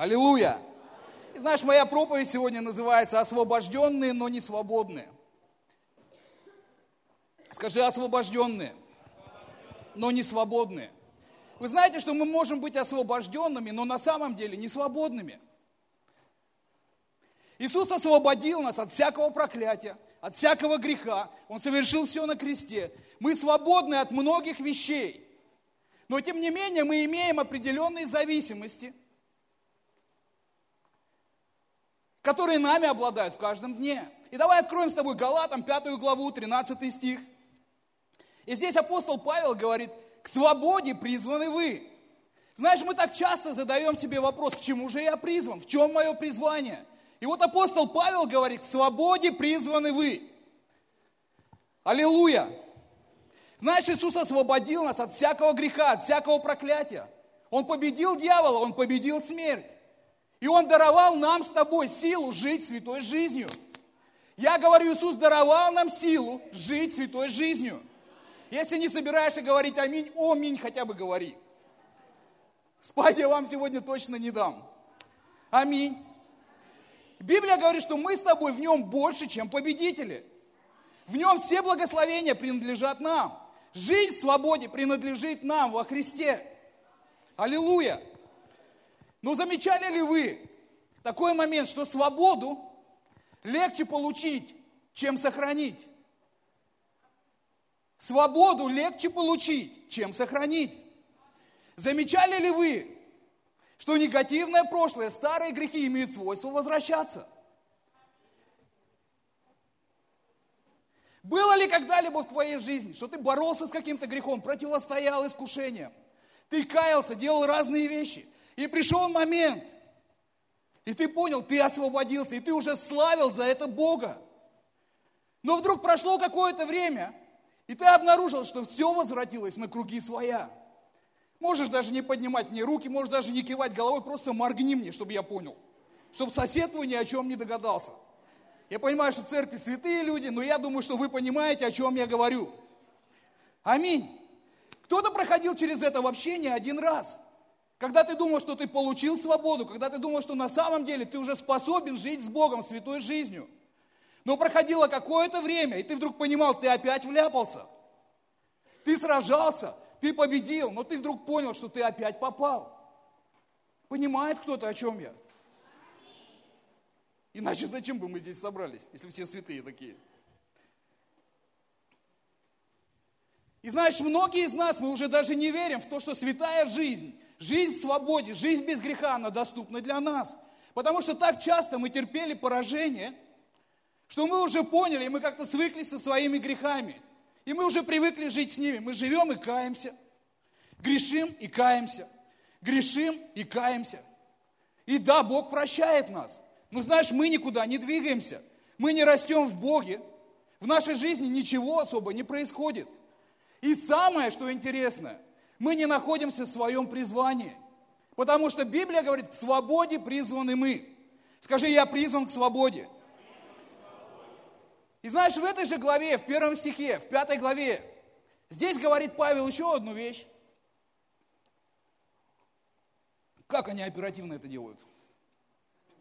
Аллилуйя! И знаешь, моя проповедь сегодня называется «Освобожденные, но не свободные». Скажи «освобожденные, но не свободные». Вы знаете, что мы можем быть освобожденными, но на самом деле не свободными. Иисус освободил нас от всякого проклятия, от всякого греха. Он совершил все на кресте. Мы свободны от многих вещей. Но тем не менее мы имеем определенные зависимости, которые нами обладают в каждом дне. И давай откроем с тобой Галатам 5 главу, 13 стих. И здесь апостол Павел говорит – к свободе призваны вы. Знаешь, мы так часто задаем себе вопрос, к чему же я призван, в чем мое призвание? И вот апостол Павел говорит, к свободе призваны вы. Аллилуйя! Знаешь, Иисус освободил нас от всякого греха, от всякого проклятия. Он победил дьявола, Он победил смерть. И Он даровал нам с тобой силу жить святой жизнью. Я говорю, Иисус даровал нам силу жить святой жизнью. Если не собираешься говорить аминь, аминь хотя бы говори. Спать я вам сегодня точно не дам. Аминь. Библия говорит, что мы с тобой в нем больше, чем победители. В нем все благословения принадлежат нам. Жизнь в свободе принадлежит нам во Христе. Аллилуйя. Но замечали ли вы такой момент, что свободу легче получить, чем сохранить? Свободу легче получить, чем сохранить. Замечали ли вы, что негативное прошлое, старые грехи имеют свойство возвращаться? Было ли когда-либо в твоей жизни, что ты боролся с каким-то грехом, противостоял искушениям, ты каялся, делал разные вещи, и пришел момент, и ты понял, ты освободился, и ты уже славил за это Бога. Но вдруг прошло какое-то время, и ты обнаружил, что все возвратилось на круги своя. Можешь даже не поднимать мне руки, можешь даже не кивать головой, просто моргни мне, чтобы я понял. Чтобы сосед твой ни о чем не догадался. Я понимаю, что церкви святые люди, но я думаю, что вы понимаете, о чем я говорю. Аминь. Кто-то проходил через это вообще не один раз. Когда ты думал, что ты получил свободу, когда ты думал, что на самом деле ты уже способен жить с Богом святой жизнью – но проходило какое-то время, и ты вдруг понимал, ты опять вляпался. Ты сражался, ты победил, но ты вдруг понял, что ты опять попал. Понимает кто-то, о чем я? Иначе зачем бы мы здесь собрались, если все святые такие? И знаешь, многие из нас, мы уже даже не верим в то, что святая жизнь, жизнь в свободе, жизнь без греха, она доступна для нас. Потому что так часто мы терпели поражение – что мы уже поняли, и мы как-то свыклись со своими грехами. И мы уже привыкли жить с ними. Мы живем и каемся. Грешим и каемся. Грешим и каемся. И да, Бог прощает нас. Но знаешь, мы никуда не двигаемся. Мы не растем в Боге. В нашей жизни ничего особо не происходит. И самое, что интересно, мы не находимся в своем призвании. Потому что Библия говорит, к свободе призваны мы. Скажи, я призван к свободе. И знаешь, в этой же главе, в первом стихе, в пятой главе, здесь говорит Павел еще одну вещь. Как они оперативно это делают?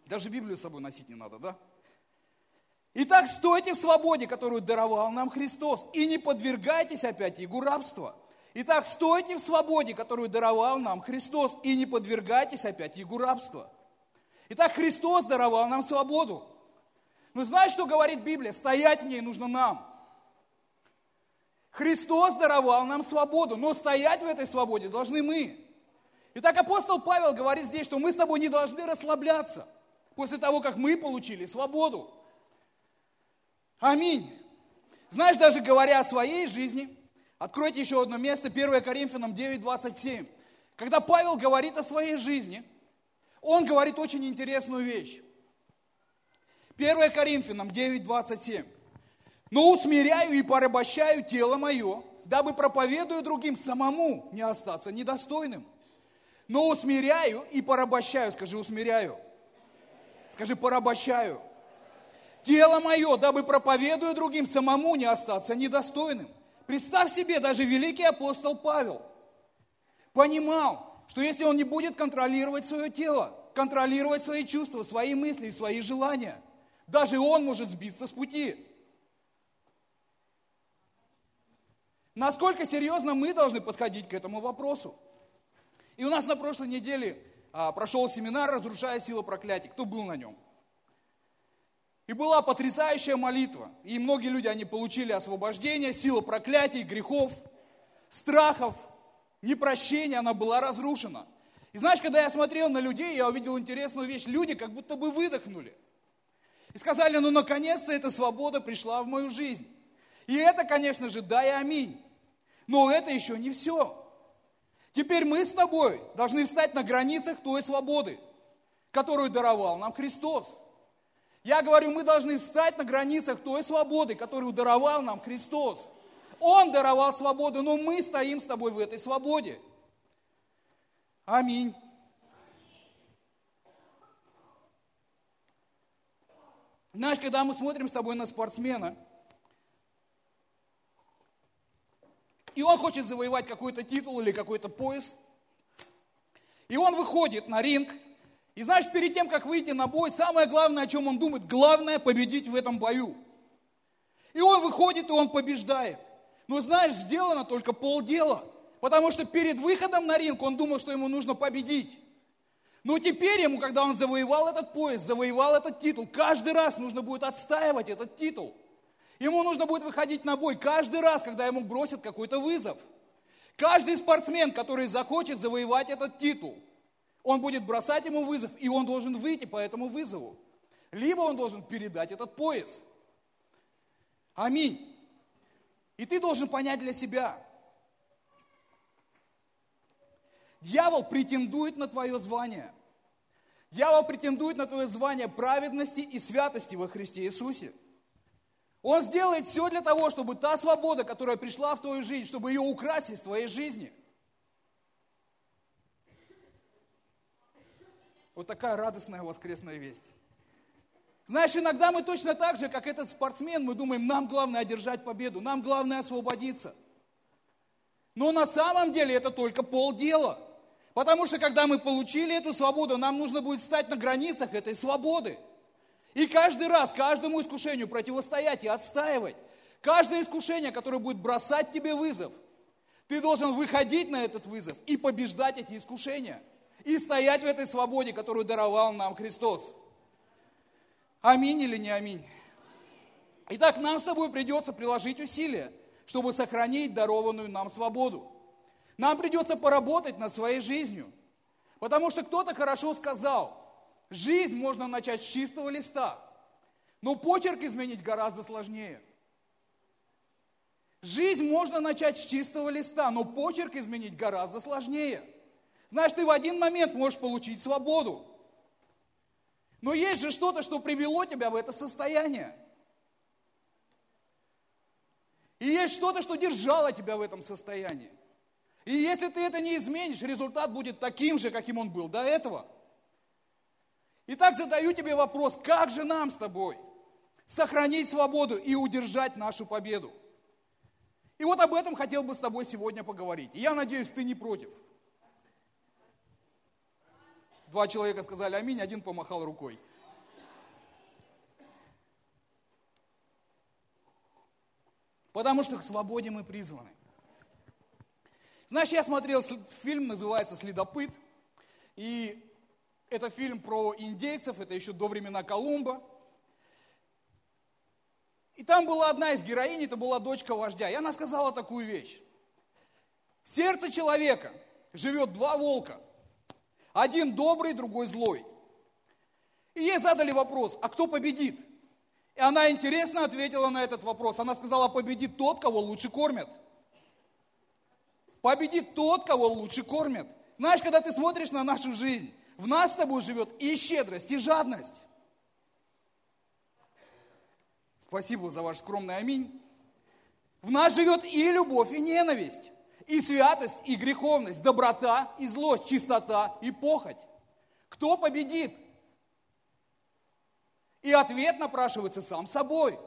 Даже Библию с собой носить не надо, да? Итак, стойте в свободе, которую даровал нам Христос, и не подвергайтесь опять Его рабства. Итак, стойте в свободе, которую даровал нам Христос, и не подвергайтесь опять Его рабства. Итак, Христос даровал нам свободу. Но знаешь, что говорит Библия? Стоять в ней нужно нам. Христос даровал нам свободу, но стоять в этой свободе должны мы. Итак, апостол Павел говорит здесь, что мы с тобой не должны расслабляться после того, как мы получили свободу. Аминь. Знаешь, даже говоря о своей жизни, откройте еще одно место, 1 Коринфянам 9, 27. Когда Павел говорит о своей жизни, он говорит очень интересную вещь. 1 Коринфянам 9:27. Но усмиряю и порабощаю тело мое, дабы проповедую другим самому не остаться недостойным. Но усмиряю и порабощаю, скажи усмиряю. Скажи порабощаю. Тело мое, дабы проповедую другим самому не остаться недостойным. Представь себе, даже великий апостол Павел понимал, что если он не будет контролировать свое тело, контролировать свои чувства, свои мысли и свои желания. Даже он может сбиться с пути. Насколько серьезно мы должны подходить к этому вопросу? И у нас на прошлой неделе а, прошел семинар «Разрушая силу проклятий». Кто был на нем? И была потрясающая молитва. И многие люди, они получили освобождение, сила проклятий, грехов, страхов, непрощения, она была разрушена. И знаешь, когда я смотрел на людей, я увидел интересную вещь. Люди как будто бы выдохнули. И сказали, ну наконец-то эта свобода пришла в мою жизнь. И это, конечно же, да и аминь. Но это еще не все. Теперь мы с тобой должны встать на границах той свободы, которую даровал нам Христос. Я говорю, мы должны встать на границах той свободы, которую даровал нам Христос. Он даровал свободу, но мы стоим с тобой в этой свободе. Аминь. Знаешь, когда мы смотрим с тобой на спортсмена, и он хочет завоевать какой-то титул или какой-то пояс, и он выходит на ринг – и знаешь, перед тем, как выйти на бой, самое главное, о чем он думает, главное победить в этом бою. И он выходит, и он побеждает. Но знаешь, сделано только полдела. Потому что перед выходом на ринг он думал, что ему нужно победить. Но теперь ему, когда он завоевал этот пояс, завоевал этот титул, каждый раз нужно будет отстаивать этот титул. Ему нужно будет выходить на бой каждый раз, когда ему бросят какой-то вызов. Каждый спортсмен, который захочет завоевать этот титул – он будет бросать ему вызов, и он должен выйти по этому вызову. Либо он должен передать этот пояс. Аминь. И ты должен понять для себя. Дьявол претендует на твое звание. Дьявол претендует на твое звание праведности и святости во Христе Иисусе. Он сделает все для того, чтобы та свобода, которая пришла в твою жизнь, чтобы ее украсить в твоей жизни – Вот такая радостная воскресная весть. Знаешь, иногда мы точно так же, как этот спортсмен, мы думаем, нам главное одержать победу, нам главное освободиться. Но на самом деле это только полдела. Потому что когда мы получили эту свободу, нам нужно будет стать на границах этой свободы. И каждый раз, каждому искушению противостоять и отстаивать. Каждое искушение, которое будет бросать тебе вызов, ты должен выходить на этот вызов и побеждать эти искушения – и стоять в этой свободе, которую даровал нам Христос. Аминь или не аминь? Итак, нам с тобой придется приложить усилия, чтобы сохранить дарованную нам свободу. Нам придется поработать над своей жизнью. Потому что кто-то хорошо сказал, жизнь можно начать с чистого листа, но почерк изменить гораздо сложнее. Жизнь можно начать с чистого листа, но почерк изменить гораздо сложнее. Знаешь, ты в один момент можешь получить свободу. Но есть же что-то, что привело тебя в это состояние. И есть что-то, что держало тебя в этом состоянии. И если ты это не изменишь, результат будет таким же, каким он был до этого. Итак, задаю тебе вопрос, как же нам с тобой сохранить свободу и удержать нашу победу? И вот об этом хотел бы с тобой сегодня поговорить. Я надеюсь, ты не против. Два человека сказали аминь, один помахал рукой. Потому что к свободе мы призваны. Знаешь, я смотрел фильм, называется «Следопыт». И это фильм про индейцев, это еще до времена Колумба. И там была одна из героинь, это была дочка вождя. И она сказала такую вещь. В сердце человека живет два волка – один добрый, другой злой. И ей задали вопрос, а кто победит? И она интересно ответила на этот вопрос. Она сказала, победит тот, кого лучше кормят. Победит тот, кого лучше кормят. Знаешь, когда ты смотришь на нашу жизнь, в нас с тобой живет и щедрость, и жадность. Спасибо за ваш скромный аминь. В нас живет и любовь, и ненависть и святость, и греховность, доброта и злость, чистота и похоть. Кто победит? И ответ напрашивается сам собой.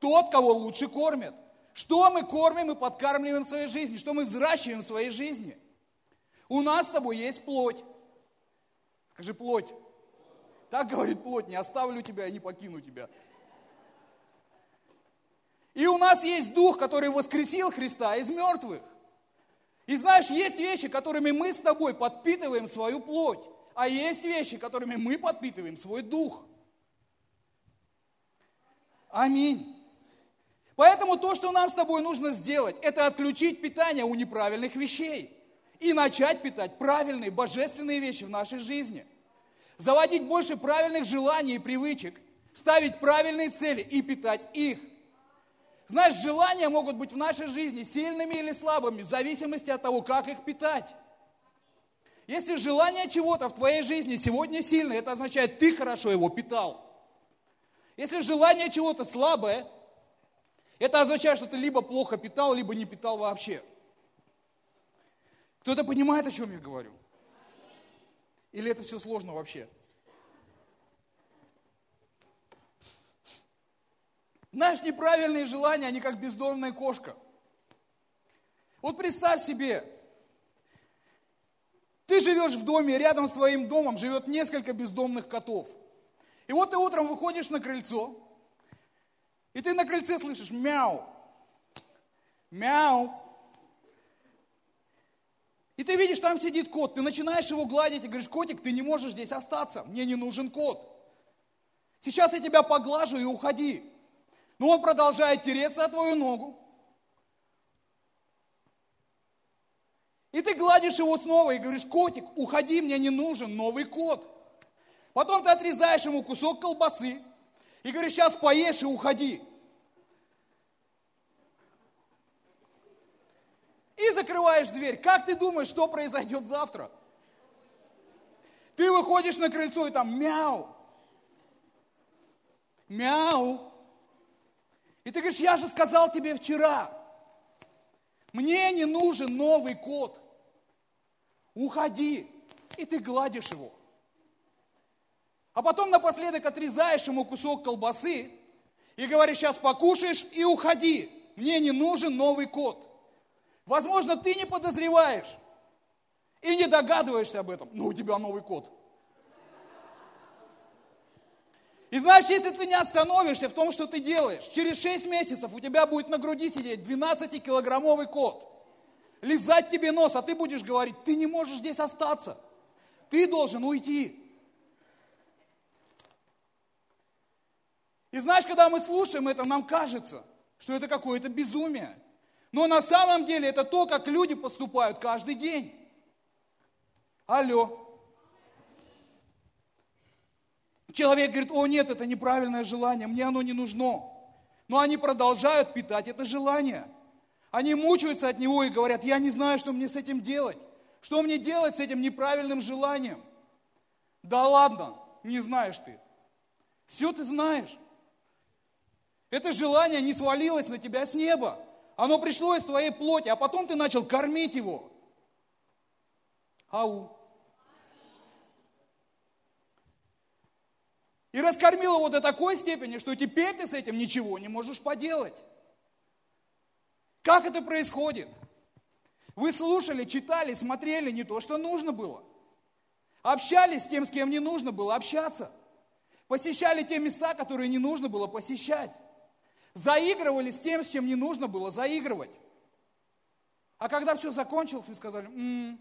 Тот, кого лучше кормят. Что мы кормим и подкармливаем в своей жизни? Что мы взращиваем в своей жизни? У нас с тобой есть плоть. Скажи, плоть. Так говорит плоть, не оставлю тебя и не покину тебя. И у нас есть Дух, который воскресил Христа из мертвых. И знаешь, есть вещи, которыми мы с тобой подпитываем свою плоть, а есть вещи, которыми мы подпитываем свой дух. Аминь. Поэтому то, что нам с тобой нужно сделать, это отключить питание у неправильных вещей и начать питать правильные, божественные вещи в нашей жизни. Заводить больше правильных желаний и привычек, ставить правильные цели и питать их. Знаешь, желания могут быть в нашей жизни сильными или слабыми, в зависимости от того, как их питать. Если желание чего-то в твоей жизни сегодня сильное, это означает, ты хорошо его питал. Если желание чего-то слабое, это означает, что ты либо плохо питал, либо не питал вообще. Кто-то понимает, о чем я говорю? Или это все сложно вообще? Знаешь, неправильные желания, они как бездомная кошка. Вот представь себе, ты живешь в доме, рядом с твоим домом живет несколько бездомных котов. И вот ты утром выходишь на крыльцо, и ты на крыльце слышишь мяу, мяу. И ты видишь, там сидит кот, ты начинаешь его гладить и говоришь, котик, ты не можешь здесь остаться, мне не нужен кот. Сейчас я тебя поглажу и уходи. Но он продолжает тереться о твою ногу. И ты гладишь его снова и говоришь, котик, уходи, мне не нужен новый кот. Потом ты отрезаешь ему кусок колбасы и говоришь, сейчас поешь и уходи. И закрываешь дверь. Как ты думаешь, что произойдет завтра? Ты выходишь на крыльцо и там мяу. Мяу. И ты говоришь, я же сказал тебе вчера, мне не нужен новый кот. Уходи. И ты гладишь его. А потом напоследок отрезаешь ему кусок колбасы и говоришь, сейчас покушаешь и уходи. Мне не нужен новый кот. Возможно, ты не подозреваешь и не догадываешься об этом, но у тебя новый кот. И знаешь, если ты не остановишься в том, что ты делаешь, через 6 месяцев у тебя будет на груди сидеть 12-килограммовый кот, лизать тебе нос, а ты будешь говорить, ты не можешь здесь остаться, ты должен уйти. И знаешь, когда мы слушаем это, нам кажется, что это какое-то безумие. Но на самом деле это то, как люди поступают каждый день. Алло. Человек говорит, о нет, это неправильное желание, мне оно не нужно. Но они продолжают питать это желание. Они мучаются от него и говорят, я не знаю, что мне с этим делать. Что мне делать с этим неправильным желанием? Да ладно, не знаешь ты. Все ты знаешь. Это желание не свалилось на тебя с неба. Оно пришло из твоей плоти, а потом ты начал кормить его. Ау. И раскормил его до такой степени, что теперь ты с этим ничего не можешь поделать. Как это происходит? Вы слушали, читали, смотрели не то, что нужно было. Общались с тем, с кем не нужно было общаться. Посещали те места, которые не нужно было посещать. Заигрывали с тем, с чем не нужно было заигрывать. А когда все закончилось, вы сказали, м-м,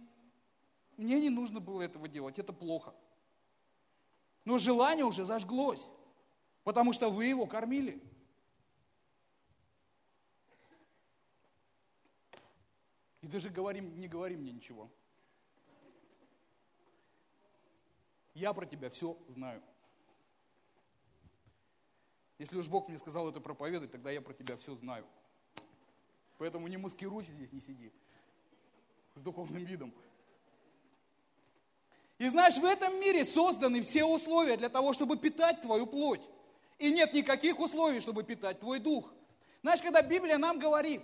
мне не нужно было этого делать, это плохо. Но желание уже зажглось, потому что вы его кормили. И даже говорим, не говори мне ничего. Я про тебя все знаю. Если уж Бог мне сказал это проповедовать, тогда я про тебя все знаю. Поэтому не маскируйся здесь, не сиди с духовным видом. И знаешь, в этом мире созданы все условия для того, чтобы питать твою плоть. И нет никаких условий, чтобы питать твой дух. Знаешь, когда Библия нам говорит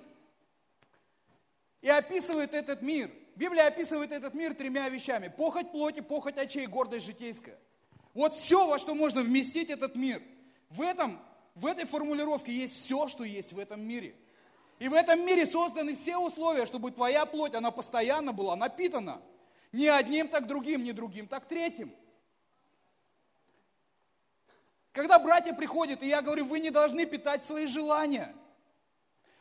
и описывает этот мир, Библия описывает этот мир тремя вещами. Похоть плоти, похоть очей, гордость житейская. Вот все, во что можно вместить этот мир. В, этом, в этой формулировке есть все, что есть в этом мире. И в этом мире созданы все условия, чтобы твоя плоть, она постоянно была напитана – не одним, так другим, не другим, так третьим. Когда братья приходят, и я говорю, вы не должны питать свои желания.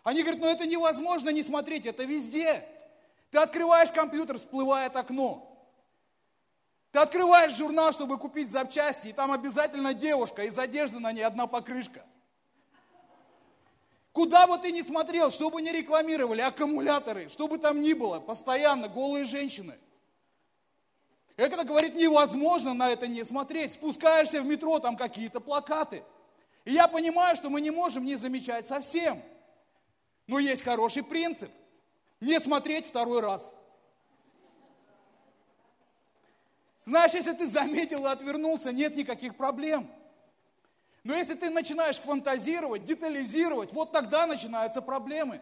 Они говорят, ну это невозможно не смотреть, это везде. Ты открываешь компьютер, всплывает окно. Ты открываешь журнал, чтобы купить запчасти, и там обязательно девушка, из одежды на ней одна покрышка. Куда бы ты ни смотрел, чтобы не рекламировали, аккумуляторы, что бы там ни было, постоянно голые женщины. Это говорит, невозможно на это не смотреть. Спускаешься в метро, там какие-то плакаты. И я понимаю, что мы не можем не замечать совсем. Но есть хороший принцип. Не смотреть второй раз. Знаешь, если ты заметил и отвернулся, нет никаких проблем. Но если ты начинаешь фантазировать, детализировать, вот тогда начинаются проблемы.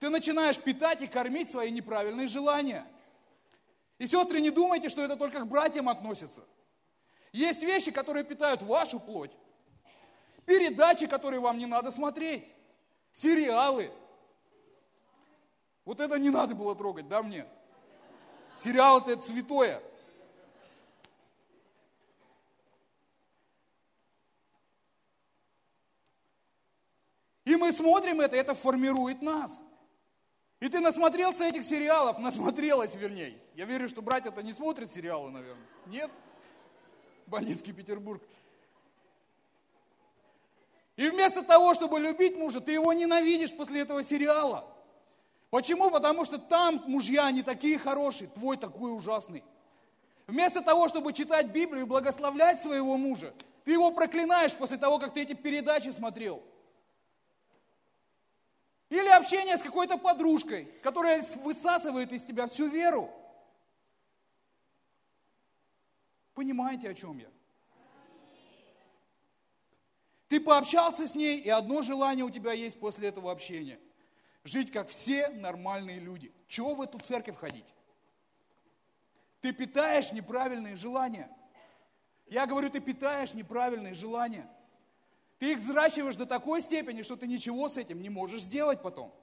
Ты начинаешь питать и кормить свои неправильные желания – и сестры, не думайте, что это только к братьям относится. Есть вещи, которые питают вашу плоть. Передачи, которые вам не надо смотреть. Сериалы. Вот это не надо было трогать, да, мне? Сериал это святое. И мы смотрим это, это формирует нас. И ты насмотрелся этих сериалов, насмотрелась вернее. Я верю, что братья-то не смотрят сериалы, наверное. Нет? Бандитский Петербург. И вместо того, чтобы любить мужа, ты его ненавидишь после этого сериала. Почему? Потому что там мужья не такие хорошие, твой такой ужасный. Вместо того, чтобы читать Библию и благословлять своего мужа, ты его проклинаешь после того, как ты эти передачи смотрел. Или общение с какой-то подружкой, которая высасывает из тебя всю веру. Понимаете, о чем я? Ты пообщался с ней, и одно желание у тебя есть после этого общения. Жить как все нормальные люди. Чего в эту церковь ходить? Ты питаешь неправильные желания. Я говорю, ты питаешь неправильные желания. Ты их взращиваешь до такой степени, что ты ничего с этим не можешь сделать потом.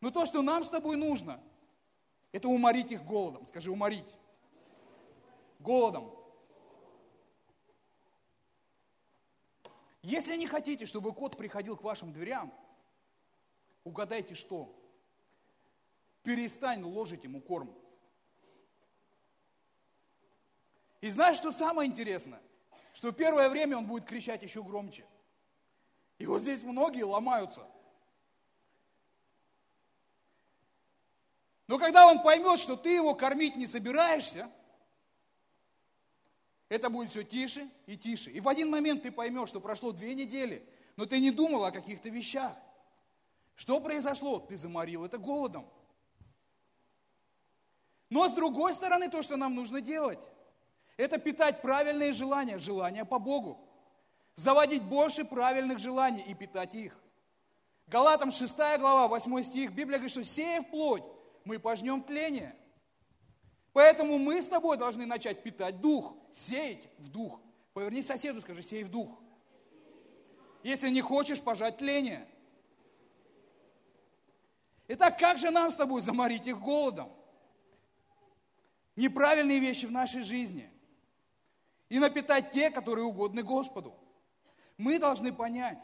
Но то, что нам с тобой нужно, это уморить их голодом. Скажи, уморить. Голодом. Если не хотите, чтобы кот приходил к вашим дверям, угадайте что? Перестань ложить ему корм. И знаешь, что самое интересное? Что первое время он будет кричать еще громче. И вот здесь многие ломаются. Но когда он поймет, что ты его кормить не собираешься, это будет все тише и тише. И в один момент ты поймешь, что прошло две недели, но ты не думал о каких-то вещах. Что произошло? Ты заморил это голодом. Но с другой стороны, то, что нам нужно делать – это питать правильные желания, желания по Богу. Заводить больше правильных желаний и питать их. Галатам 6 глава, 8 стих, Библия говорит, что сея в плоть, мы пожнем тление. Поэтому мы с тобой должны начать питать дух, сеять в дух. Поверни соседу, скажи, сей в дух. Если не хочешь пожать тление. Итак, как же нам с тобой заморить их голодом? Неправильные вещи в нашей жизни – и напитать те, которые угодны Господу. Мы должны понять,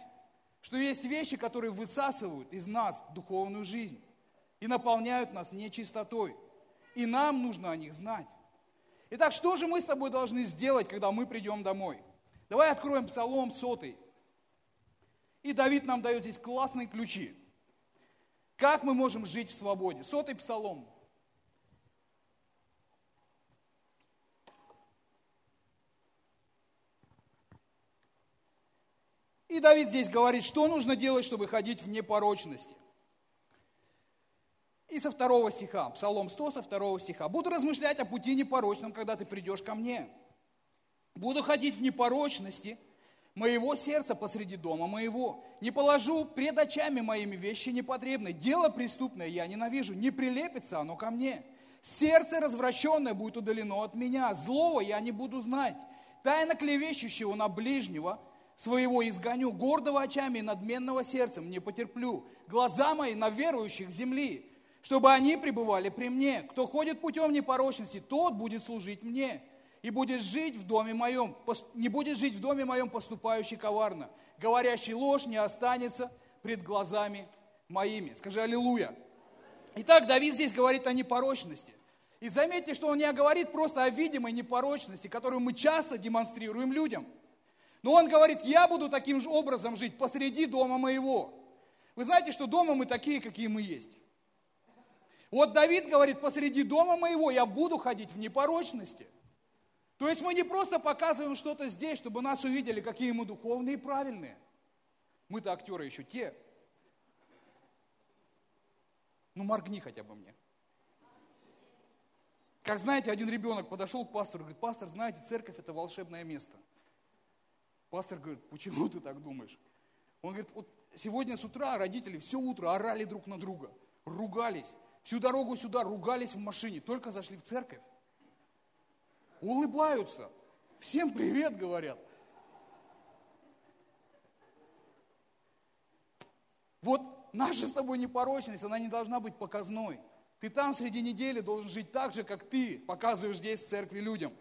что есть вещи, которые высасывают из нас духовную жизнь и наполняют нас нечистотой. И нам нужно о них знать. Итак, что же мы с тобой должны сделать, когда мы придем домой? Давай откроем Псалом сотый. И Давид нам дает здесь классные ключи. Как мы можем жить в свободе? Сотый Псалом, И Давид здесь говорит, что нужно делать, чтобы ходить в непорочности. И со второго стиха, Псалом 100, со второго стиха. «Буду размышлять о пути непорочном, когда ты придешь ко мне. Буду ходить в непорочности моего сердца посреди дома моего. Не положу пред очами моими вещи непотребные. Дело преступное я ненавижу, не прилепится оно ко мне. Сердце развращенное будет удалено от меня, злого я не буду знать. Тайно клевещущего на ближнего – своего изгоню, гордого очами и надменного сердцем не потерплю. Глаза мои на верующих земли, чтобы они пребывали при мне. Кто ходит путем непорочности, тот будет служить мне. и будет жить в доме моем, не будет жить в доме моем поступающий коварно. Говорящий ложь не останется пред глазами моими. Скажи аллилуйя. Итак, Давид здесь говорит о непорочности. И заметьте, что он не говорит просто о видимой непорочности, которую мы часто демонстрируем людям. Но он говорит, я буду таким же образом жить посреди дома моего. Вы знаете, что дома мы такие, какие мы есть. Вот Давид говорит, посреди дома моего я буду ходить в непорочности. То есть мы не просто показываем что-то здесь, чтобы нас увидели, какие мы духовные и правильные. Мы-то актеры еще те. Ну, моргни хотя бы мне. Как знаете, один ребенок подошел к пастору и говорит, пастор, знаете, церковь это волшебное место. Пастор говорит, почему ты так думаешь? Он говорит, вот сегодня с утра родители все утро орали друг на друга, ругались. Всю дорогу сюда ругались в машине, только зашли в церковь. Улыбаются. Всем привет говорят. Вот наша с тобой непорочность, она не должна быть показной. Ты там среди недели должен жить так же, как ты показываешь здесь в церкви людям.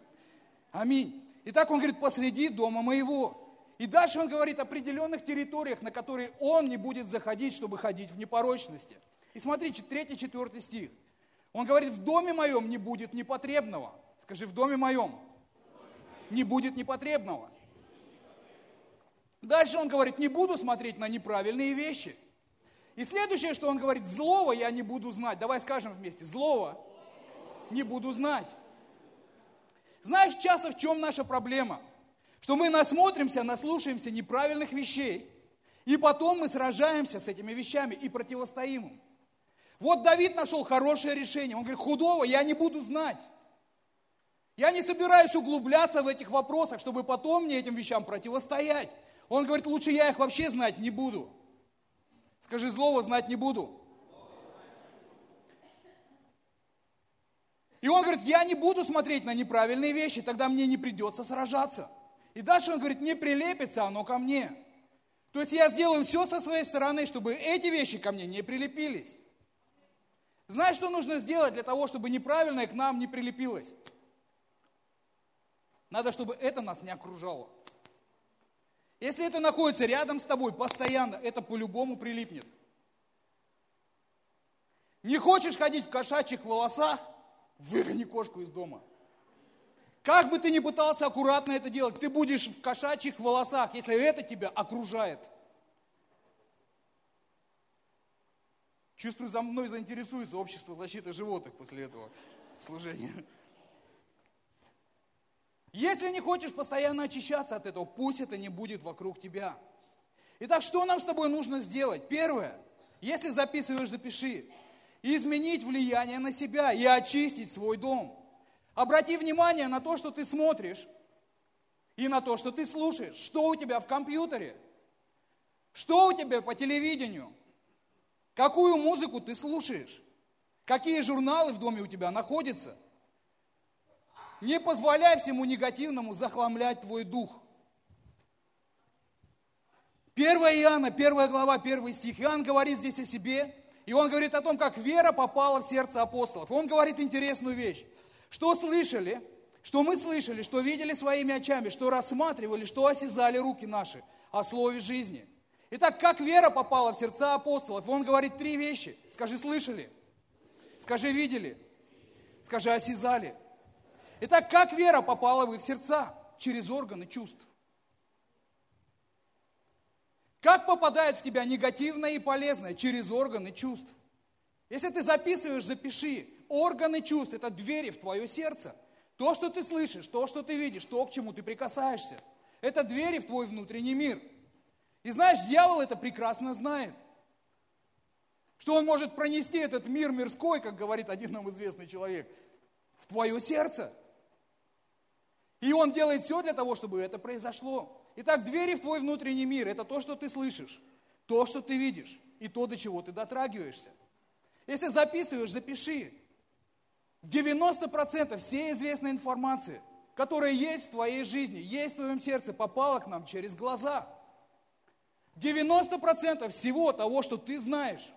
Аминь. Итак, он говорит, посреди дома моего. И дальше он говорит о определенных территориях, на которые он не будет заходить, чтобы ходить в непорочности. И смотрите, 3-4 стих. Он говорит, в доме моем не будет непотребного. Скажи, в доме моем не будет непотребного. Дальше он говорит, не буду смотреть на неправильные вещи. И следующее, что он говорит, злого я не буду знать. Давай скажем вместе, злого не буду знать. Знаешь, часто в чем наша проблема? Что мы насмотримся, наслушаемся неправильных вещей, и потом мы сражаемся с этими вещами и противостоим им. Вот Давид нашел хорошее решение. Он говорит, худого я не буду знать. Я не собираюсь углубляться в этих вопросах, чтобы потом мне этим вещам противостоять. Он говорит, лучше я их вообще знать не буду. Скажи, злого знать не буду. И он говорит, я не буду смотреть на неправильные вещи, тогда мне не придется сражаться. И дальше он говорит, не прилепится оно ко мне. То есть я сделаю все со своей стороны, чтобы эти вещи ко мне не прилепились. Знаешь, что нужно сделать для того, чтобы неправильное к нам не прилепилось? Надо, чтобы это нас не окружало. Если это находится рядом с тобой постоянно, это по-любому прилипнет. Не хочешь ходить в кошачьих волосах? Выгони кошку из дома. Как бы ты ни пытался аккуратно это делать, ты будешь в кошачьих волосах, если это тебя окружает. Чувствую, за мной заинтересуется общество защиты животных после этого служения. Если не хочешь постоянно очищаться от этого, пусть это не будет вокруг тебя. Итак, что нам с тобой нужно сделать? Первое, если записываешь, запиши. Изменить влияние на себя и очистить свой дом. Обрати внимание на то, что ты смотришь, и на то, что ты слушаешь. Что у тебя в компьютере? Что у тебя по телевидению? Какую музыку ты слушаешь? Какие журналы в доме у тебя находятся? Не позволяй всему негативному захламлять твой дух. 1 Иоанна, 1 глава, 1 стих. Иоанн говорит здесь о себе, и он говорит о том, как вера попала в сердце апостолов. Он говорит интересную вещь. Что слышали, что мы слышали, что видели своими очами, что рассматривали, что осязали руки наши о слове жизни. Итак, как вера попала в сердца апостолов? Он говорит три вещи. Скажи, слышали? Скажи, видели? Скажи, осязали? Итак, как вера попала в их сердца? Через органы чувств. Как попадает в тебя негативное и полезное? Через органы чувств. Если ты записываешь, запиши. Органы чувств – это двери в твое сердце. То, что ты слышишь, то, что ты видишь, то, к чему ты прикасаешься. Это двери в твой внутренний мир. И знаешь, дьявол это прекрасно знает. Что он может пронести этот мир мирской, как говорит один нам известный человек, в твое сердце. И Он делает все для того, чтобы это произошло. Итак, двери в твой внутренний мир – это то, что ты слышишь, то, что ты видишь, и то, до чего ты дотрагиваешься. Если записываешь, запиши. 90% всей известной информации, которая есть в твоей жизни, есть в твоем сердце, попала к нам через глаза. 90% всего того, что ты знаешь,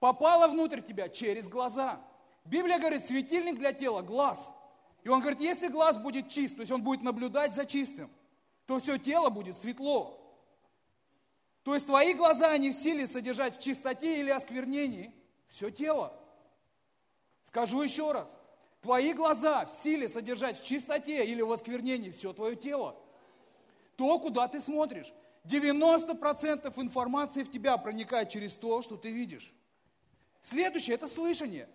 попало внутрь тебя через глаза. Библия говорит, светильник для тела – глаз – И он говорит, если глаз будет чист, то есть он будет наблюдать за чистым, то все тело будет светло. То есть твои глаза, они в силе содержать в чистоте или осквернении все тело. Скажу еще раз. Твои глаза в силе содержать в чистоте или в осквернении все твое тело. То, куда ты смотришь. 90% информации в тебя проникает через то, что ты видишь. Следующее – это слышание.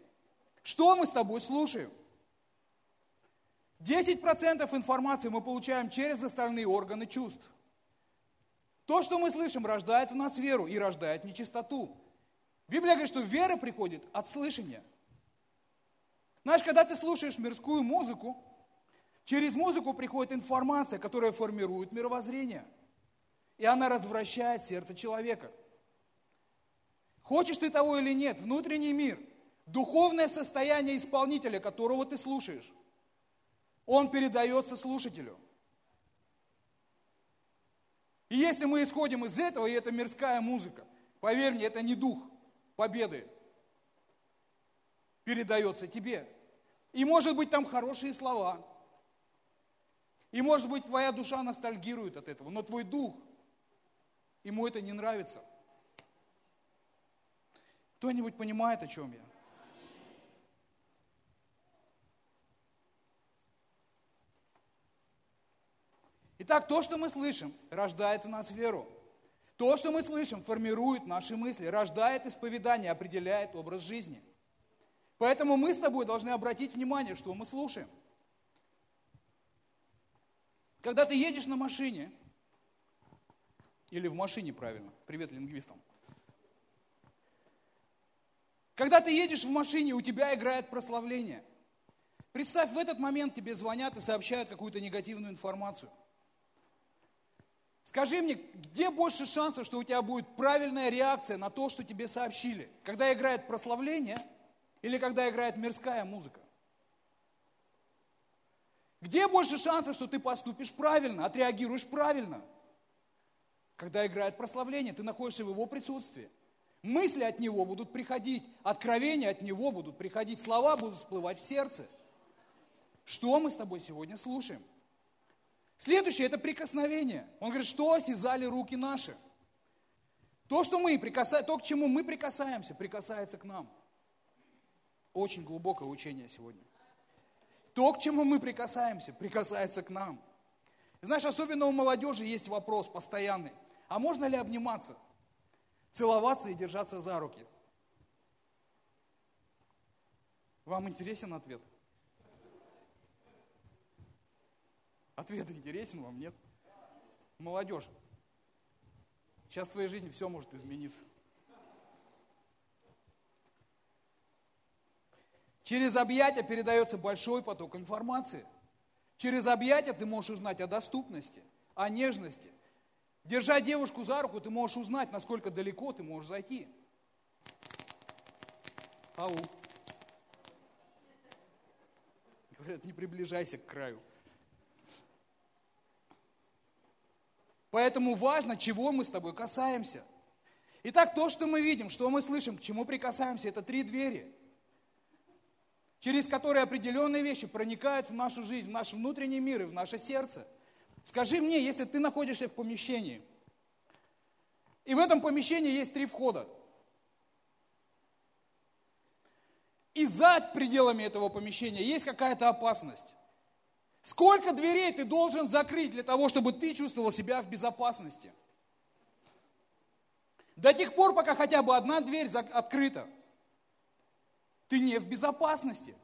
Что мы с тобой слушаем? 10% информации мы получаем через остальные органы чувств. То, что мы слышим, рождает в нас веру и рождает нечистоту. Библия говорит, что вера приходит от слышания. Знаешь, когда ты слушаешь мирскую музыку, через музыку приходит информация, которая формирует мировоззрение. И она развращает сердце человека. Хочешь ты того или нет, внутренний мир, духовное состояние исполнителя, которого ты слушаешь, он передается слушателю. И если мы исходим из этого, и это мирская музыка, поверь мне, это не дух победы, передается тебе. И может быть там хорошие слова. И может быть твоя душа ностальгирует от этого, но твой дух, ему это не нравится. Кто-нибудь понимает, о чем я? Итак, то, что мы слышим, рождает в нас веру. То, что мы слышим, формирует наши мысли, рождает исповедание, определяет образ жизни. Поэтому мы с тобой должны обратить внимание, что мы слушаем. Когда ты едешь на машине, или в машине правильно, привет лингвистам. Когда ты едешь в машине, у тебя играет прославление. Представь, в этот момент тебе звонят и сообщают какую-то негативную информацию – Скажи мне, где больше шансов, что у тебя будет правильная реакция на то, что тебе сообщили? Когда играет прославление или когда играет мирская музыка? Где больше шансов, что ты поступишь правильно, отреагируешь правильно? Когда играет прославление, ты находишься в его присутствии. Мысли от него будут приходить, откровения от него будут приходить, слова будут всплывать в сердце. Что мы с тобой сегодня слушаем? Следующее – это прикосновение. Он говорит, что осязали руки наши. То, что мы прикасаем, то, к чему мы прикасаемся, прикасается к нам. Очень глубокое учение сегодня. То, к чему мы прикасаемся, прикасается к нам. Знаешь, особенно у молодежи есть вопрос постоянный. А можно ли обниматься, целоваться и держаться за руки? Вам интересен ответ? Ответ интересен вам, нет? Молодежь. Сейчас в твоей жизни все может измениться. Через объятия передается большой поток информации. Через объятия ты можешь узнать о доступности, о нежности. Держа девушку за руку, ты можешь узнать, насколько далеко ты можешь зайти. Ау. Говорят, не приближайся к краю. Поэтому важно, чего мы с тобой касаемся. Итак, то, что мы видим, что мы слышим, к чему прикасаемся, это три двери, через которые определенные вещи проникают в нашу жизнь, в наш внутренний мир и в наше сердце. Скажи мне, если ты находишься в помещении, и в этом помещении есть три входа, и за пределами этого помещения есть какая-то опасность. Сколько дверей ты должен закрыть для того, чтобы ты чувствовал себя в безопасности? До тех пор, пока хотя бы одна дверь открыта, ты не в безопасности.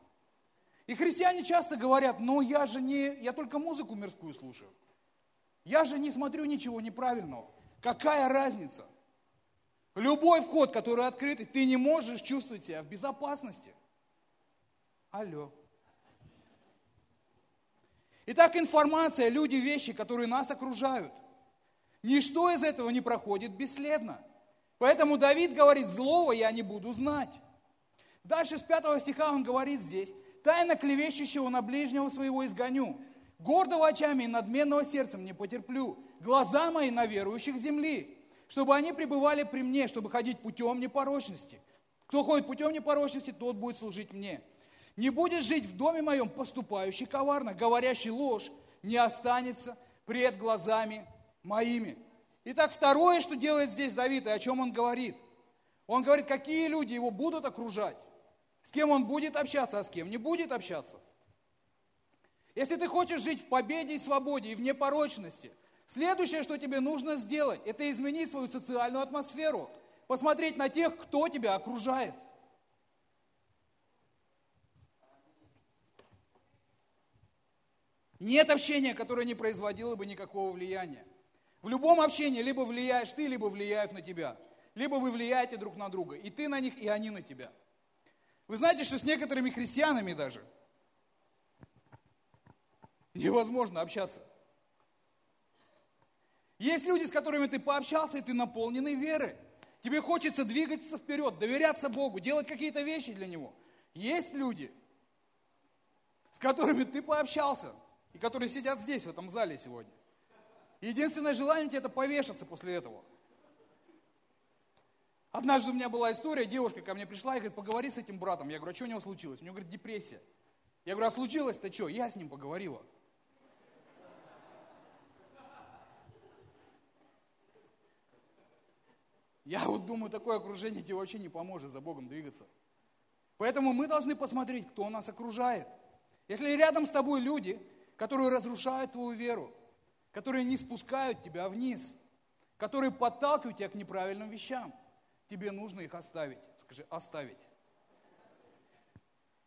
И христиане часто говорят, но я же не, я только музыку мирскую слушаю. Я же не смотрю ничего неправильного. Какая разница? Любой вход, который открытый, ты не можешь чувствовать себя в безопасности. Алло. Итак, информация, люди, вещи, которые нас окружают. Ничто из этого не проходит бесследно. Поэтому Давид говорит, злого я не буду знать. Дальше с пятого стиха он говорит здесь, тайно клевещущего на ближнего своего изгоню, гордого очами и надменного сердцем не потерплю, глаза мои на верующих земли, чтобы они пребывали при мне, чтобы ходить путем непорочности. Кто ходит путем непорочности, тот будет служить мне. Не будет жить в доме моем поступающий коварно, говорящий ложь, не останется пред глазами моими. Итак, второе, что делает здесь Давид, и о чем он говорит. Он говорит, какие люди его будут окружать, с кем он будет общаться, а с кем не будет общаться. Если ты хочешь жить в победе и свободе, и в непорочности, следующее, что тебе нужно сделать, это изменить свою социальную атмосферу, посмотреть на тех, кто тебя окружает – Нет общения, которое не производило бы никакого влияния. В любом общении либо влияешь ты, либо влияют на тебя. Либо вы влияете друг на друга. И ты на них, и они на тебя. Вы знаете, что с некоторыми христианами даже невозможно общаться. Есть люди, с которыми ты пообщался, и ты наполненный верой. Тебе хочется двигаться вперед, доверяться Богу, делать какие-то вещи для Него. Есть люди, с которыми ты пообщался, и которые сидят здесь, в этом зале сегодня. Единственное желание у тебя это повешаться после этого. Однажды у меня была история, девушка ко мне пришла и говорит, поговори с этим братом. Я говорю, а что у него случилось? У него, говорит, депрессия. Я говорю, а случилось-то что? Я с ним поговорила. Я вот думаю, такое окружение тебе вообще не поможет за Богом двигаться. Поэтому мы должны посмотреть, кто нас окружает. Если рядом с тобой люди, которые разрушают твою веру, которые не спускают тебя вниз, которые подталкивают тебя к неправильным вещам. Тебе нужно их оставить. Скажи, оставить.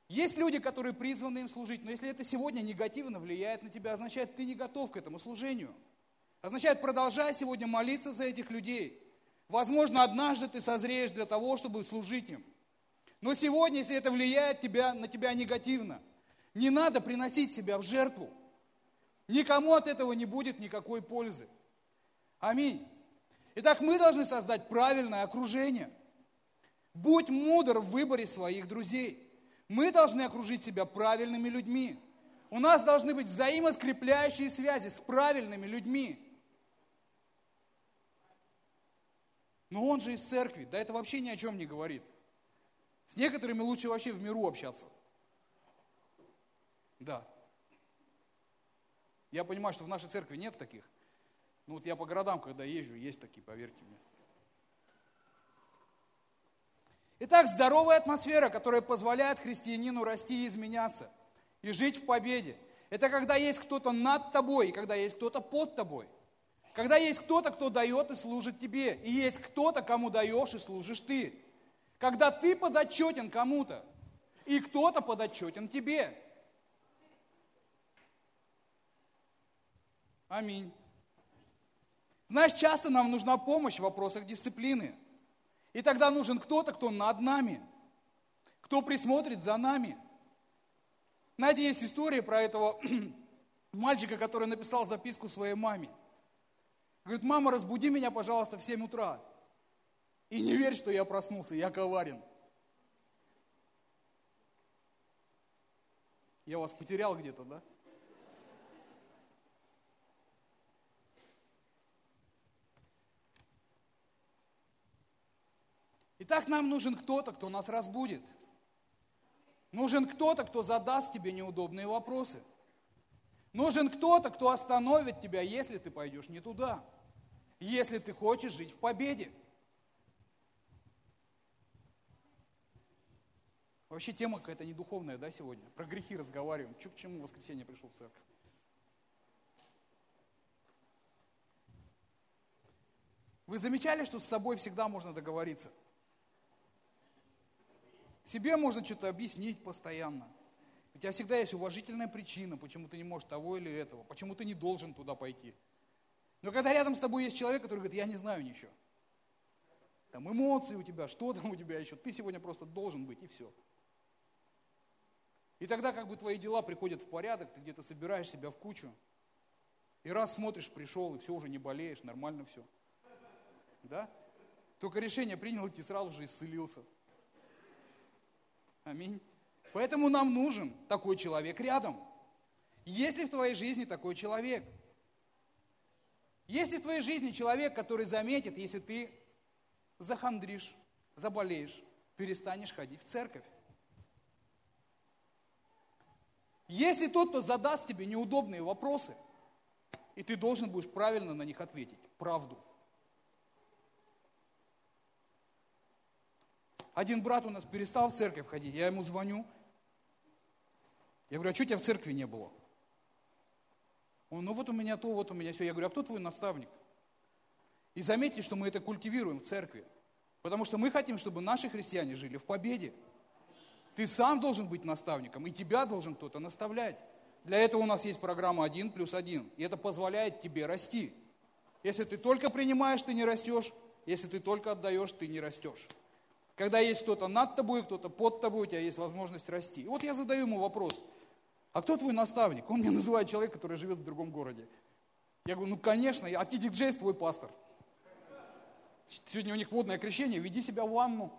Есть люди, которые призваны им служить, но если это сегодня негативно влияет на тебя, означает, ты не готов к этому служению. Означает, продолжай сегодня молиться за этих людей. Возможно, однажды ты созреешь для того, чтобы служить им. Но сегодня, если это влияет тебя, на тебя негативно, не надо приносить себя в жертву. Никому от этого не будет никакой пользы. Аминь. Итак, мы должны создать правильное окружение. Будь мудр в выборе своих друзей. Мы должны окружить себя правильными людьми. У нас должны быть взаимоскрепляющие связи с правильными людьми. Но он же из церкви, да это вообще ни о чем не говорит. С некоторыми лучше вообще в миру общаться. Да. Я понимаю, что в нашей церкви нет таких. Ну вот я по городам, когда езжу, есть такие, поверьте мне. Итак, здоровая атмосфера, которая позволяет христианину расти и изменяться, и жить в победе. Это когда есть кто-то над тобой, и когда есть кто-то под тобой. Когда есть кто-то, кто дает и служит тебе, и есть кто-то, кому даешь и служишь ты. Когда ты подотчетен кому-то, и кто-то подотчетен тебе. Аминь. Знаешь, часто нам нужна помощь в вопросах дисциплины. И тогда нужен кто-то, кто над нами, кто присмотрит за нами. Знаете, есть история про этого мальчика, который написал записку своей маме. Говорит, мама, разбуди меня, пожалуйста, в 7 утра. И не верь, что я проснулся, я коварен. Я вас потерял где-то, да? Итак, нам нужен кто-то, кто нас разбудит. Нужен кто-то, кто задаст тебе неудобные вопросы. Нужен кто-то, кто остановит тебя, если ты пойдешь не туда. Если ты хочешь жить в победе. Вообще тема какая-то не духовная, да, сегодня? Про грехи разговариваем. Че к чему в воскресенье пришел в церковь? Вы замечали, что с собой всегда можно договориться? Себе можно что-то объяснить постоянно. У тебя всегда есть уважительная причина, почему ты не можешь того или этого, почему ты не должен туда пойти. Но когда рядом с тобой есть человек, который говорит, я не знаю ничего. Там эмоции у тебя, что там у тебя еще, ты сегодня просто должен быть, и все. И тогда как бы твои дела приходят в порядок, ты где-то собираешь себя в кучу, и раз смотришь, пришел, и все, уже не болеешь, нормально все. Да? Только решение принял, и ты сразу же исцелился. Аминь. Поэтому нам нужен такой человек рядом. Есть ли в твоей жизни такой человек? Есть ли в твоей жизни человек, который заметит, если ты захандришь, заболеешь, перестанешь ходить в церковь? Если тот, кто задаст тебе неудобные вопросы, и ты должен будешь правильно на них ответить, правду. Один брат у нас перестал в церковь ходить, я ему звоню. Я говорю, а что тебя в церкви не было? Он, ну вот у меня то, вот у меня все. Я говорю, а кто твой наставник? И заметьте, что мы это культивируем в церкви. Потому что мы хотим, чтобы наши христиане жили в победе. Ты сам должен быть наставником, и тебя должен кто-то наставлять. Для этого у нас есть программа «Один плюс один», и это позволяет тебе расти. Если ты только принимаешь, ты не растешь. Если ты только отдаешь, ты не растешь. Когда есть кто-то над тобой, кто-то под тобой, у тебя есть возможность расти. И вот я задаю ему вопрос, а кто твой наставник? Он мне называет человек, который живет в другом городе. Я говорю, ну конечно, а Ти Джейс твой пастор. Сегодня у них водное крещение, веди себя в ванну.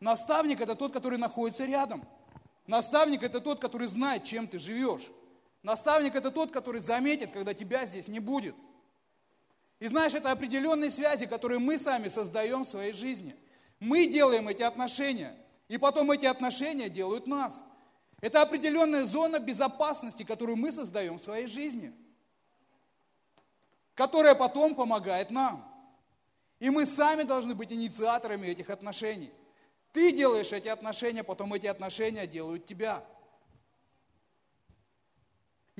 Наставник – это тот, который находится рядом. Наставник – это тот, который знает, чем ты живешь. Наставник – это тот, который заметит, когда тебя здесь не будет. И знаешь, это определенные связи, которые мы сами создаем в своей жизни. Мы делаем эти отношения, и потом эти отношения делают нас. Это определенная зона безопасности, которую мы создаем в своей жизни, которая потом помогает нам. И мы сами должны быть инициаторами этих отношений. Ты делаешь эти отношения, потом эти отношения делают тебя.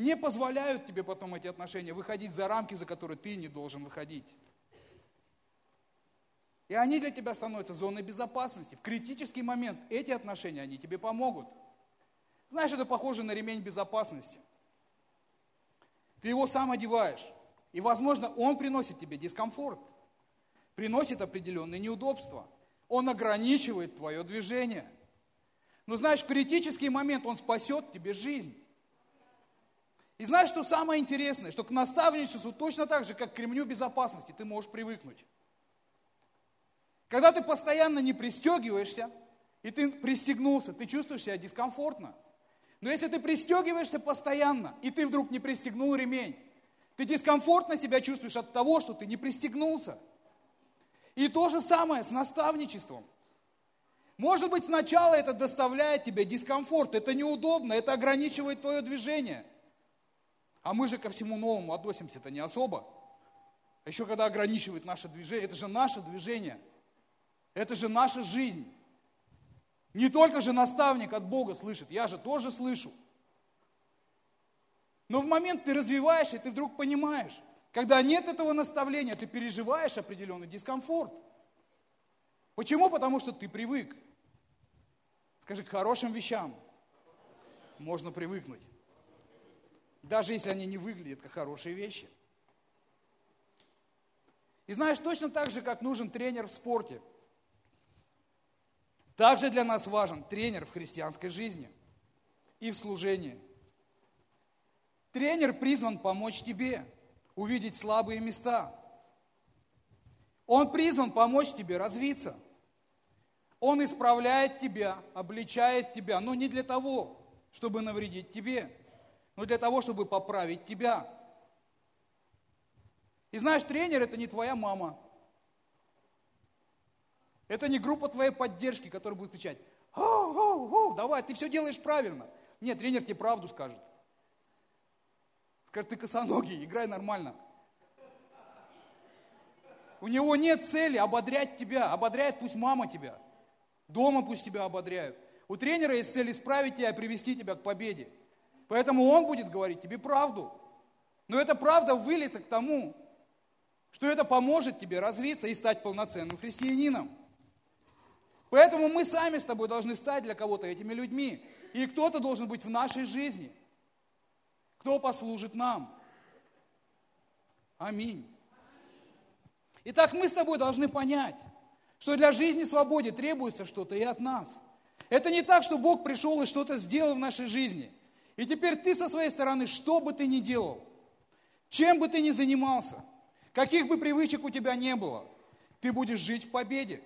Не позволяют тебе потом эти отношения выходить за рамки, за которые ты не должен выходить. И они для тебя становятся зоной безопасности. В критический момент эти отношения, они тебе помогут. Знаешь, это похоже на ремень безопасности. Ты его сам одеваешь. И, возможно, он приносит тебе дискомфорт, приносит определенные неудобства – он ограничивает твое движение. Но знаешь, в критический момент Он спасет тебе жизнь. И знаешь, что самое интересное, что к наставничеству точно так же, как к ремню безопасности, ты можешь привыкнуть. Когда ты постоянно не пристегиваешься, и ты пристегнулся, ты чувствуешь себя дискомфортно. Но если ты пристегиваешься постоянно, и ты вдруг не пристегнул ремень, ты дискомфортно себя чувствуешь от того, что ты не пристегнулся – и то же самое с наставничеством. Может быть, сначала это доставляет тебе дискомфорт, это неудобно, это ограничивает твое движение. А мы же ко всему новому относимся-то не особо. А еще когда ограничивает наше движение, это же наше движение, это же наша жизнь. Не только же наставник от Бога слышит, я же тоже слышу. Но в момент ты развиваешься, ты вдруг понимаешь, когда нет этого наставления, ты переживаешь определенный дискомфорт. Почему? Потому что ты привык. Скажи, к хорошим вещам можно привыкнуть. Даже если они не выглядят как хорошие вещи. И знаешь, точно так же, как нужен тренер в спорте, также для нас важен тренер в христианской жизни и в служении. Тренер призван помочь тебе – увидеть слабые места. Он призван помочь тебе развиться. Он исправляет тебя, обличает тебя, но не для того, чтобы навредить тебе, но для того, чтобы поправить тебя. И знаешь, тренер это не твоя мама. Это не группа твоей поддержки, которая будет кричать, «Оу, оу, оу, давай, ты все делаешь правильно. Нет, тренер тебе правду скажет. Скажет, ты косоногий, играй нормально. У него нет цели ободрять тебя, ободряет пусть мама тебя. Дома пусть тебя ободряют. У тренера есть цель исправить тебя, привести тебя к победе. Поэтому он будет говорить тебе правду. Но эта правда выльется к тому, что это поможет тебе развиться и стать полноценным христианином. Поэтому мы сами с тобой должны стать для кого-то этими людьми. И кто-то должен быть в нашей жизни. Кто послужит нам? Аминь. Итак, мы с тобой должны понять, что для жизни свободы требуется что-то и от нас. Это не так, что Бог пришел и что-то сделал в нашей жизни. И теперь ты со своей стороны, что бы ты ни делал, чем бы ты ни занимался, каких бы привычек у тебя не было, ты будешь жить в победе.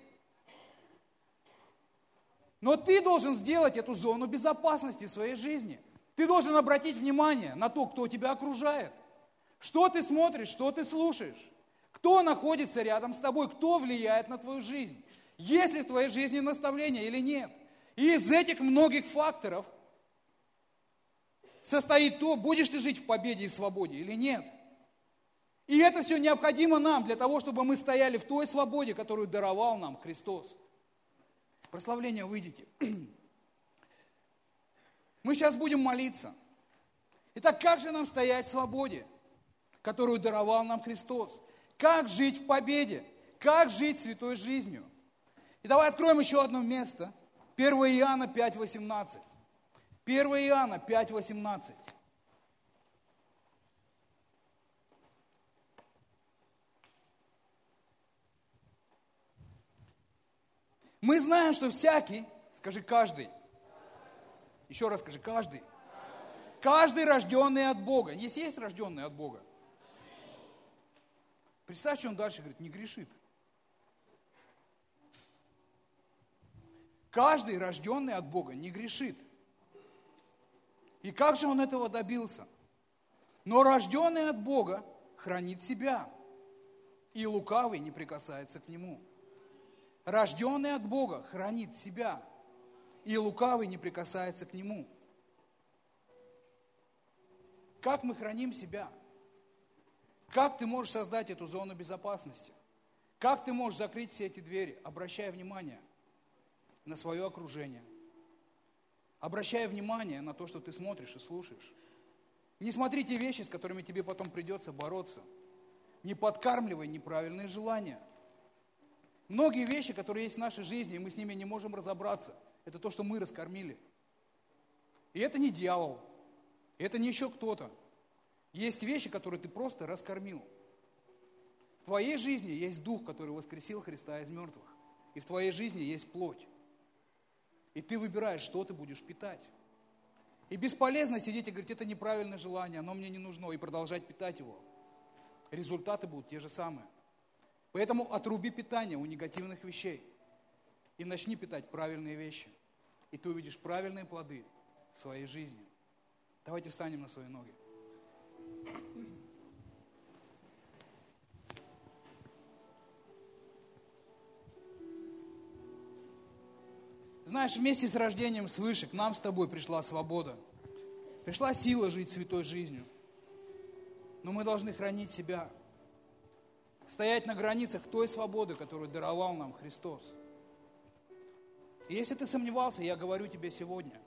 Но ты должен сделать эту зону безопасности в своей жизни – ты должен обратить внимание на то, кто тебя окружает. Что ты смотришь, что ты слушаешь. Кто находится рядом с тобой, кто влияет на твою жизнь. Есть ли в твоей жизни наставление или нет. И из этих многих факторов состоит то, будешь ты жить в победе и свободе или нет. И это все необходимо нам для того, чтобы мы стояли в той свободе, которую даровал нам Христос. Прославление выйдите. Мы сейчас будем молиться. Итак, как же нам стоять в свободе, которую даровал нам Христос? Как жить в победе? Как жить святой жизнью? И давай откроем еще одно место. 1 Иоанна 5,18. 1 Иоанна 5,18. Мы знаем, что всякий, скажи каждый, еще раз скажи, каждый, каждый рожденный от Бога. Есть есть рожденный от Бога? Представь, что он дальше говорит, не грешит. Каждый рожденный от Бога не грешит. И как же он этого добился? Но рожденный от Бога хранит себя, и лукавый не прикасается к нему. Рожденный от Бога хранит себя, и лукавый не прикасается к нему. Как мы храним себя? Как ты можешь создать эту зону безопасности? Как ты можешь закрыть все эти двери, обращая внимание на свое окружение, обращая внимание на то, что ты смотришь и слушаешь. Не смотри те вещи, с которыми тебе потом придется бороться. Не подкармливай неправильные желания. Многие вещи, которые есть в нашей жизни, и мы с ними не можем разобраться, это то, что мы раскормили. И это не дьявол, это не еще кто-то. Есть вещи, которые ты просто раскормил. В твоей жизни есть дух, который воскресил Христа из мертвых. И в твоей жизни есть плоть. И ты выбираешь, что ты будешь питать. И бесполезно сидеть и говорить, это неправильное желание, оно мне не нужно, и продолжать питать его. Результаты будут те же самые. Поэтому отруби питание у негативных вещей и начни питать правильные вещи. И ты увидишь правильные плоды в своей жизни. Давайте встанем на свои ноги. Знаешь, вместе с рождением свыше к нам с тобой пришла свобода. Пришла сила жить святой жизнью. Но мы должны хранить себя. Стоять на границах той свободы, которую даровал нам Христос. И если ты сомневался, я говорю тебе сегодня.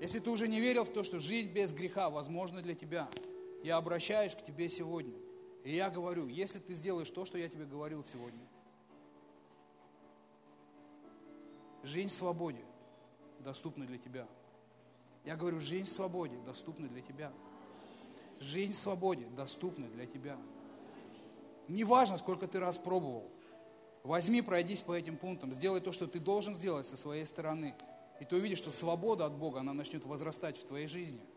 Если ты уже не верил в то, что жизнь без греха возможна для тебя, я обращаюсь к тебе сегодня. И я говорю, если ты сделаешь то, что я тебе говорил сегодня – Жизнь в свободе доступна для тебя. Я говорю, жизнь в свободе доступна для тебя. Жизнь в свободе доступна для тебя. Неважно, сколько ты раз пробовал. Возьми, пройдись по этим пунктам, сделай то, что ты должен сделать со своей стороны. И ты увидишь, что свобода от Бога, она начнет возрастать в твоей жизни –